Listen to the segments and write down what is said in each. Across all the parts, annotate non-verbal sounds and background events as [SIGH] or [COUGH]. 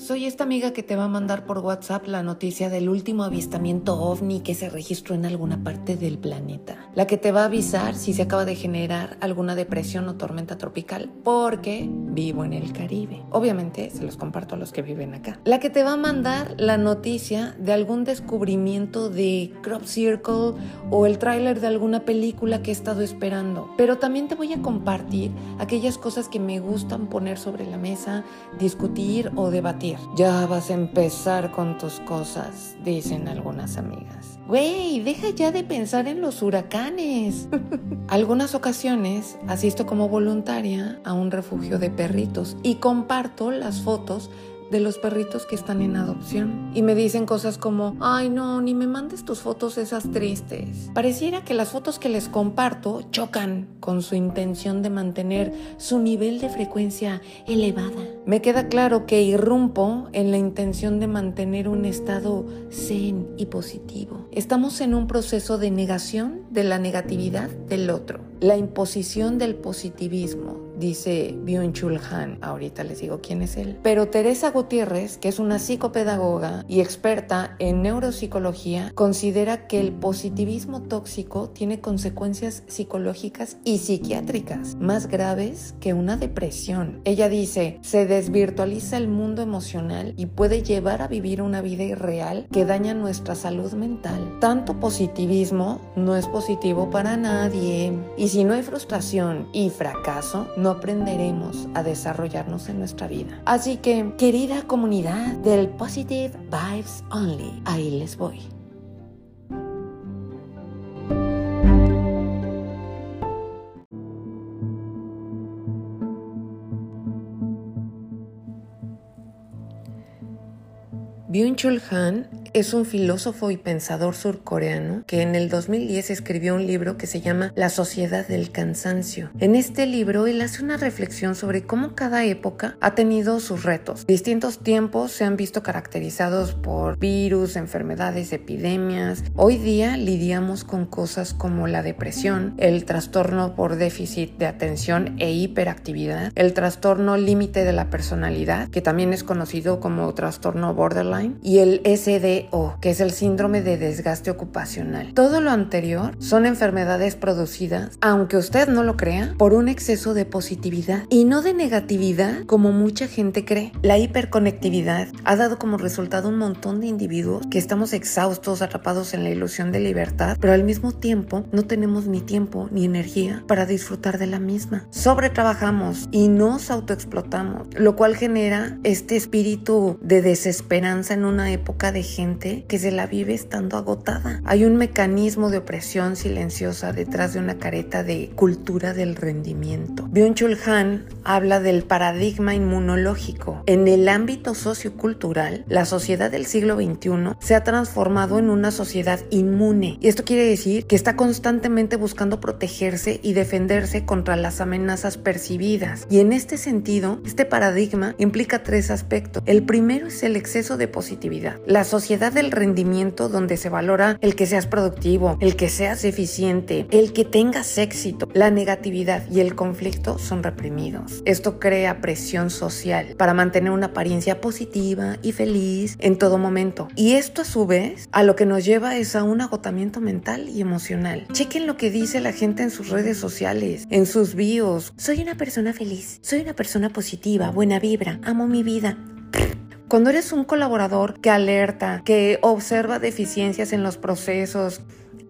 Soy esta amiga que te va a mandar por WhatsApp la noticia del último avistamiento ovni que se registró en alguna parte del planeta. La que te va a avisar si se acaba de generar alguna depresión o tormenta tropical, porque vivo en el Caribe. Obviamente se los comparto a los que viven acá. La que te va a mandar la noticia de algún descubrimiento de Crop Circle o el tráiler de alguna película que he estado esperando. Pero también te voy a compartir aquellas cosas que me gustan poner sobre la mesa, discutir o debatir. Ya vas a empezar con tus cosas, dicen algunas amigas. Güey, deja ya de pensar en los huracanes. [LAUGHS] Algunas ocasiones asisto como voluntaria a un refugio de perritos y comparto las fotos de los perritos que están en adopción. Y me dicen cosas como, ay no, ni me mandes tus fotos esas tristes. Pareciera que las fotos que les comparto chocan con su intención de mantener su nivel de frecuencia elevada. Me queda claro que irrumpo en la intención de mantener un estado zen y positivo. Estamos en un proceso de negación de la negatividad del otro, la imposición del positivismo dice Byung-Chul Han. Ahorita les digo quién es él. Pero Teresa Gutiérrez, que es una psicopedagoga y experta en neuropsicología, considera que el positivismo tóxico tiene consecuencias psicológicas y psiquiátricas más graves que una depresión. Ella dice, se desvirtualiza el mundo emocional y puede llevar a vivir una vida irreal que daña nuestra salud mental. Tanto positivismo no es positivo para nadie. Y si no hay frustración y fracaso, no aprenderemos a desarrollarnos en nuestra vida. Así que, querida comunidad del Positive Vibes Only, ahí les voy. Byung-Chul Han es un filósofo y pensador surcoreano que en el 2010 escribió un libro que se llama La sociedad del cansancio. En este libro él hace una reflexión sobre cómo cada época ha tenido sus retos. Distintos tiempos se han visto caracterizados por virus, enfermedades, epidemias. Hoy día lidiamos con cosas como la depresión, el trastorno por déficit de atención e hiperactividad, el trastorno límite de la personalidad, que también es conocido como trastorno borderline y el SDO, que es el síndrome de desgaste ocupacional. Todo lo anterior son enfermedades producidas, aunque usted no lo crea, por un exceso de positividad y no de negatividad como mucha gente cree. La hiperconectividad ha dado como resultado un montón de individuos que estamos exhaustos, atrapados en la ilusión de libertad, pero al mismo tiempo no tenemos ni tiempo ni energía para disfrutar de la misma. Sobretrabajamos y nos autoexplotamos, lo cual genera este espíritu de desesperanza en una época de gente que se la vive estando agotada. Hay un mecanismo de opresión silenciosa detrás de una careta de cultura del rendimiento. Byung-Chul Han habla del paradigma inmunológico. En el ámbito sociocultural, la sociedad del siglo XXI se ha transformado en una sociedad inmune. Y esto quiere decir que está constantemente buscando protegerse y defenderse contra las amenazas percibidas. Y en este sentido, este paradigma implica tres aspectos. El primero es el exceso de positividad. La sociedad del rendimiento donde se valora el que seas productivo, el que seas eficiente, el que tengas éxito. La negatividad y el conflicto son reprimidos. Esto crea presión social para mantener una apariencia positiva y feliz en todo momento. Y esto a su vez a lo que nos lleva es a un agotamiento mental y emocional. Chequen lo que dice la gente en sus redes sociales, en sus bios. Soy una persona feliz, soy una persona positiva, buena vibra, amo mi vida. Cuando eres un colaborador que alerta, que observa deficiencias en los procesos,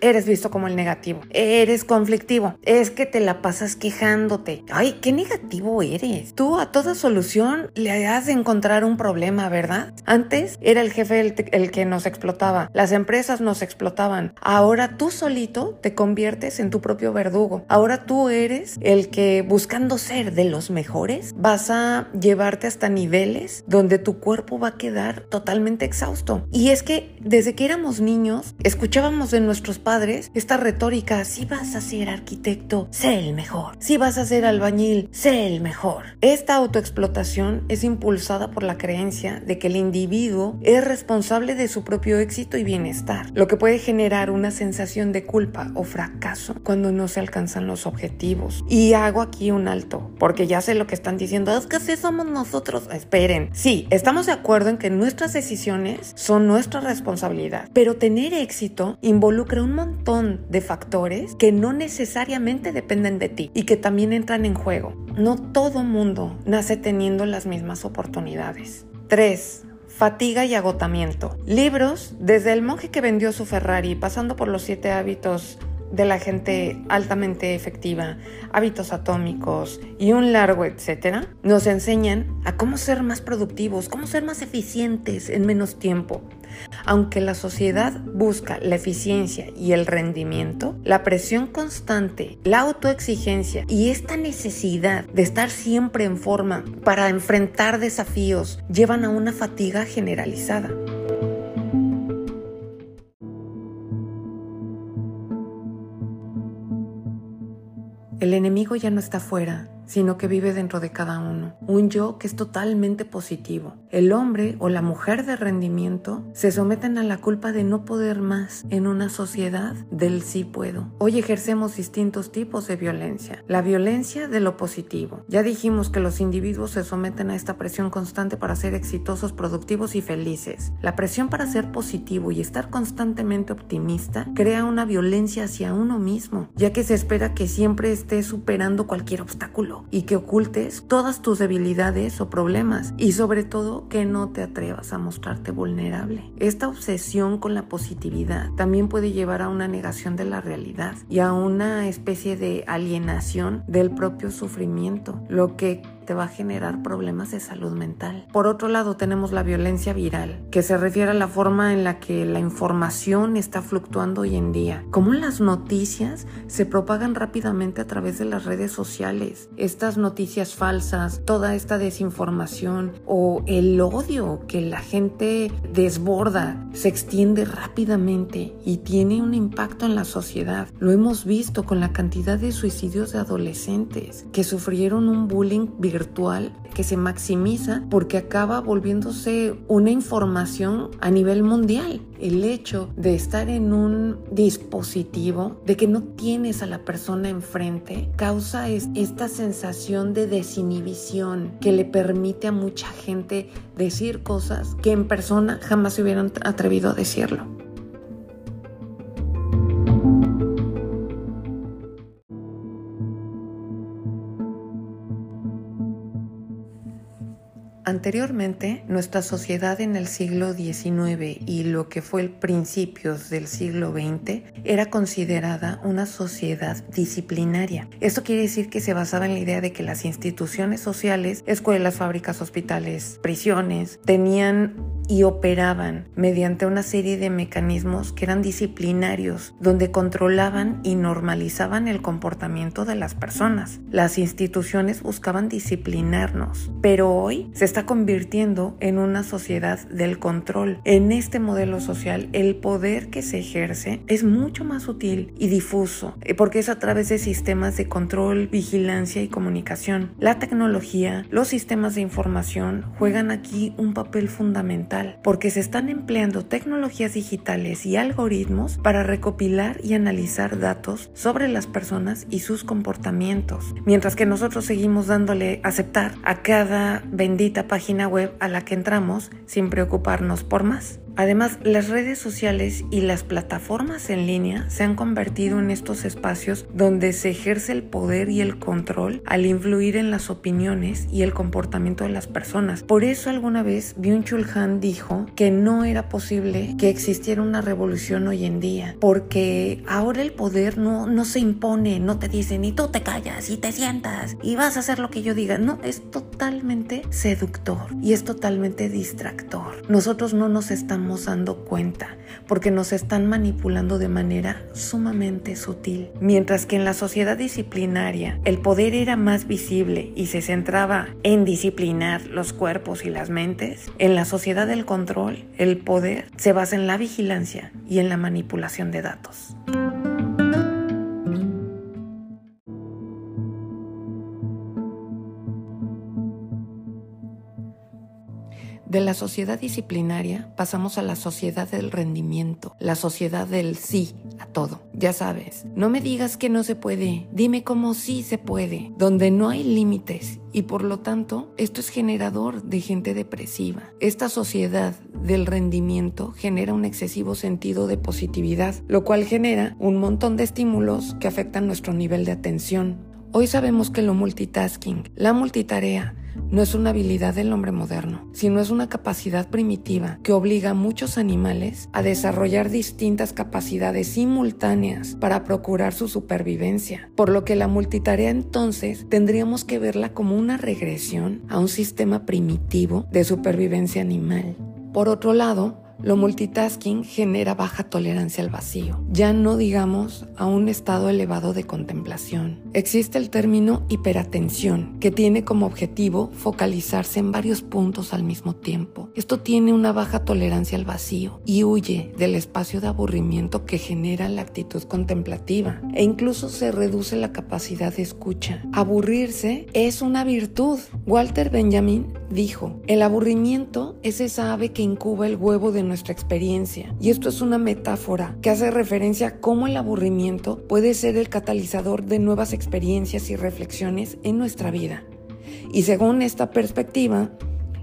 eres visto como el negativo. Eres conflictivo. Es que te la pasas quejándote. Ay, qué negativo eres. Tú a toda solución le has de encontrar un problema, ¿verdad? Antes era el jefe el, que nos explotaba. Las empresas nos explotaban. Ahora tú solito te conviertes en tu propio verdugo. Ahora tú eres el que buscando ser de los mejores vas a llevarte hasta niveles donde tu cuerpo va a quedar totalmente exhausto. Y es que desde que éramos niños escuchábamos de nuestros padres esta retórica, si vas a ser arquitecto, sé el mejor. Si vas a ser albañil, sé el mejor. Esta autoexplotación es impulsada por la creencia de que el individuo es responsable de su propio éxito y bienestar, lo que puede generar una sensación de culpa o fracaso cuando no se alcanzan los objetivos. Y hago aquí un alto, porque ya sé lo que están diciendo, es que si somos nosotros. Esperen, sí, estamos de acuerdo en que nuestras decisiones son nuestra responsabilidad, pero tener éxito involucra un montón de factores que no necesariamente dependen de ti y que también entran en juego. No todo mundo nace teniendo las mismas oportunidades. 3. Fatiga y agotamiento. Libros, desde el monje que vendió su Ferrari, pasando por los siete hábitos de la gente altamente efectiva, hábitos atómicos y un largo etcétera, nos enseñan a cómo ser más productivos, cómo ser más eficientes en menos tiempo. Aunque la sociedad busca la eficiencia y el rendimiento, la presión constante, la autoexigencia y esta necesidad de estar siempre en forma para enfrentar desafíos llevan a una fatiga generalizada. El enemigo ya no está fuera, sino que vive dentro de cada uno. Un yo que es totalmente positivo. El hombre o la mujer de rendimiento se someten a la culpa de no poder más en una sociedad del sí puedo. Hoy ejercemos distintos tipos de violencia. La violencia de lo positivo. Ya dijimos que los individuos se someten a esta presión constante para ser exitosos, productivos y felices. La presión para ser positivo y estar constantemente optimista crea una violencia hacia uno mismo, ya que se espera que siempre esté superando cualquier obstáculo y que ocultes todas tus debilidades o problemas y sobre todo que no te atrevas a mostrarte vulnerable. Esta obsesión con la positividad también puede llevar a una negación de la realidad y a una especie de alienación del propio sufrimiento, lo que te va a generar problemas de salud mental. Por otro lado, tenemos la violencia viral, que se refiere a la forma en la que la información está fluctuando hoy en día. Cómo las noticias se propagan rápidamente a través de las redes sociales. Estas noticias falsas, toda esta desinformación o el odio que la gente desborda, se extiende rápidamente y tiene un impacto en la sociedad. Lo hemos visto con la cantidad de suicidios de adolescentes que sufrieron un bullying virtual virtual que se maximiza porque acaba volviéndose una información a nivel mundial. El hecho de estar en un dispositivo, de que no tienes a la persona enfrente, causa esta sensación de desinhibición que le permite a mucha gente decir cosas que en persona jamás se hubieran atrevido a decirlo. Anteriormente, nuestra sociedad en el siglo XIX y lo que fue el principios del siglo XX era considerada una sociedad disciplinaria. Esto quiere decir que se basaba en la idea de que las instituciones sociales, escuelas, fábricas, hospitales, prisiones, tenían y operaban mediante una serie de mecanismos que eran disciplinarios, donde controlaban y normalizaban el comportamiento de las personas. Las instituciones buscaban disciplinarnos, pero hoy se está convirtiendo en una sociedad del control. En este modelo social, el poder que se ejerce es mucho más útil y difuso, eh, porque es a través de sistemas de control, vigilancia y comunicación. La tecnología, los sistemas de información juegan aquí un papel fundamental porque se están empleando tecnologías digitales y algoritmos para recopilar y analizar datos sobre las personas y sus comportamientos, mientras que nosotros seguimos dándole aceptar a cada bendita página web a la que entramos sin preocuparnos por más. Además, las redes sociales y las plataformas en línea se han convertido en estos espacios donde se ejerce el poder y el control al influir en las opiniones y el comportamiento de las personas. Por eso alguna vez Byung-Chul Han dijo que no era posible que existiera una revolución hoy en día, porque ahora el poder no, no se impone, no te dicen y tú te callas y te sientas y vas a hacer lo que yo diga. No, es totalmente seductor y es totalmente distractor. Nosotros no nos estamos dando cuenta, porque nos están manipulando de manera sumamente sutil. Mientras que en la sociedad disciplinaria el poder era más visible y se centraba en disciplinar los cuerpos y las mentes, en la sociedad del control el poder se basa en la vigilancia y en la manipulación de datos. De la sociedad disciplinaria pasamos a la sociedad del rendimiento, la sociedad del sí a todo. Ya sabes, no me digas que no se puede, dime cómo sí se puede, donde no hay límites y por lo tanto esto es generador de gente depresiva. Esta sociedad del rendimiento genera un excesivo sentido de positividad, lo cual genera un montón de estímulos que afectan nuestro nivel de atención. Hoy sabemos que lo multitasking, la multitarea, no es una habilidad del hombre moderno, sino es una capacidad primitiva que obliga a muchos animales a desarrollar distintas capacidades simultáneas para procurar su supervivencia, por lo que la multitarea entonces tendríamos que verla como una regresión a un sistema primitivo de supervivencia animal. Por otro lado, lo multitasking genera baja tolerancia al vacío, ya no digamos a un estado elevado de contemplación. Existe el término hiperatención, que tiene como objetivo focalizarse en varios puntos al mismo tiempo. Esto tiene una baja tolerancia al vacío y huye del espacio de aburrimiento que genera la actitud contemplativa e incluso se reduce la capacidad de escucha. Aburrirse es una virtud. Walter Benjamin dijo, el aburrimiento es esa ave que incuba el huevo de nuestra experiencia. Y esto es una metáfora que hace referencia a cómo el aburrimiento puede ser el catalizador de nuevas experiencias y reflexiones en nuestra vida. Y según esta perspectiva,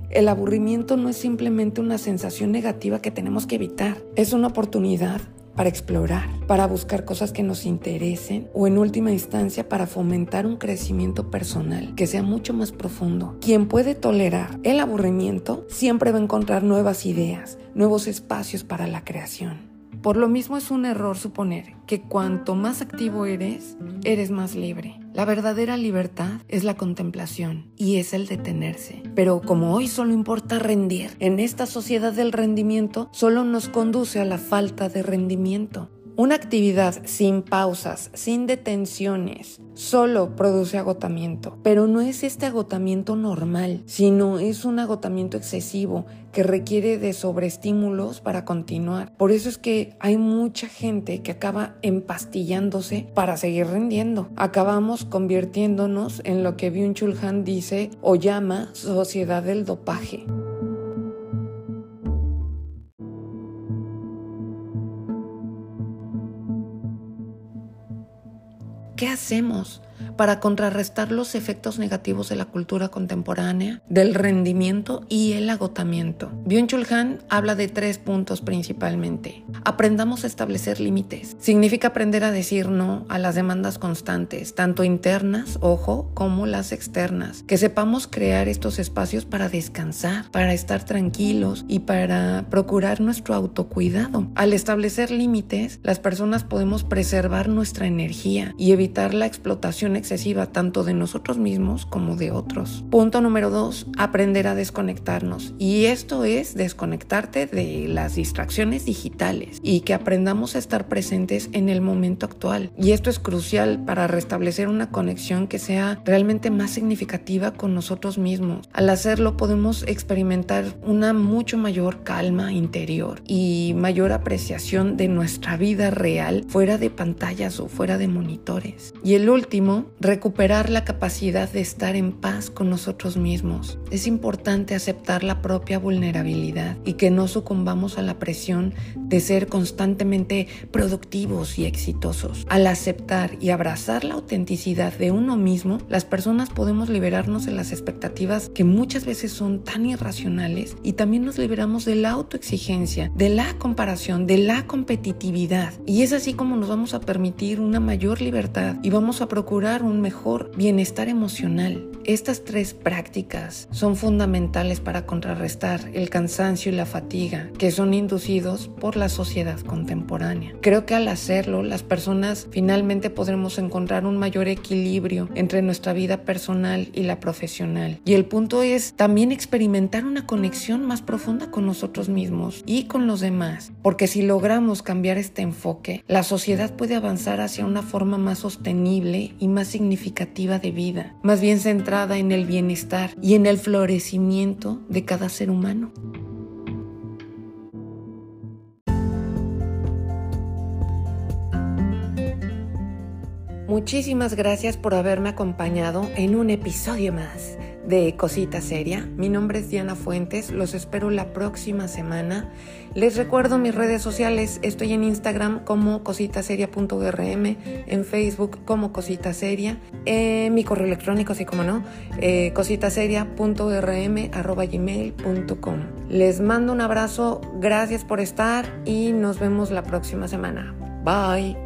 el aburrimiento no es simplemente una sensación negativa que tenemos que evitar, es una oportunidad para explorar, para buscar cosas que nos interesen o en última instancia para fomentar un crecimiento personal que sea mucho más profundo. Quien puede tolerar el aburrimiento siempre va a encontrar nuevas ideas, nuevos espacios para la creación. Por lo mismo es un error suponer que cuanto más activo eres, eres más libre. La verdadera libertad es la contemplación y es el detenerse. Pero como hoy solo importa rendir, en esta sociedad del rendimiento solo nos conduce a la falta de rendimiento. Una actividad sin pausas, sin detenciones, solo produce agotamiento, pero no es este agotamiento normal, sino es un agotamiento excesivo que requiere de sobreestímulos para continuar. Por eso es que hay mucha gente que acaba empastillándose para seguir rendiendo. Acabamos convirtiéndonos en lo que Byung-Chul Han dice o llama sociedad del dopaje. ¿Qué hacemos para contrarrestar los efectos negativos de la cultura contemporánea, del rendimiento y el agotamiento? Byung-Chul Han habla de tres puntos principalmente. Aprendamos a establecer límites. Significa aprender a decir no a las demandas constantes, tanto internas, ojo, como las externas. Que sepamos crear estos espacios para descansar, para estar tranquilos y para procurar nuestro autocuidado. Al establecer límites, las personas podemos preservar nuestra energía y evitar la explotación excesiva tanto de nosotros mismos como de otros. Punto número dos, aprender a desconectarnos. Y esto es desconectarte de las distracciones digitales y que aprendamos a estar presentes en el momento actual. Y esto es crucial para restablecer una conexión que sea realmente más significativa con nosotros mismos. Al hacerlo podemos experimentar una mucho mayor calma interior y mayor apreciación de nuestra vida real fuera de pantallas o fuera de monitores. Y el último, recuperar la capacidad de estar en paz con nosotros mismos. Es importante aceptar la propia vulnerabilidad y que no sucumbamos a la presión de ser constantemente productivos y exitosos. Al aceptar y abrazar la autenticidad de uno mismo, las personas podemos liberarnos de las expectativas que muchas veces son tan irracionales y también nos liberamos de la autoexigencia, de la comparación, de la competitividad. Y es así como nos vamos a permitir una mayor libertad y vamos a procurar un mejor bienestar emocional. Estas tres prácticas son fundamentales para contrarrestar el cansancio y la fatiga que son inducidos por la sociedad contemporánea. Creo que al hacerlo, las personas finalmente podremos encontrar un mayor equilibrio entre nuestra vida personal y la profesional. Y el punto es también experimentar una conexión más profunda con nosotros mismos y con los demás, porque si logramos cambiar este enfoque, la sociedad puede avanzar hacia una forma más sostenible y más significativa de vida, más bien centrada en el bienestar y en el florecimiento de cada ser humano. Muchísimas gracias por haberme acompañado en un episodio más de Cosita Seria. Mi nombre es Diana Fuentes, los espero la próxima semana. Les recuerdo mis redes sociales, estoy en Instagram como cositaseria.grm, en Facebook como Cosita Seria, en mi correo electrónico, así como no, eh, cositaseria.grm.gmail.com. Les mando un abrazo, gracias por estar y nos vemos la próxima semana. Bye.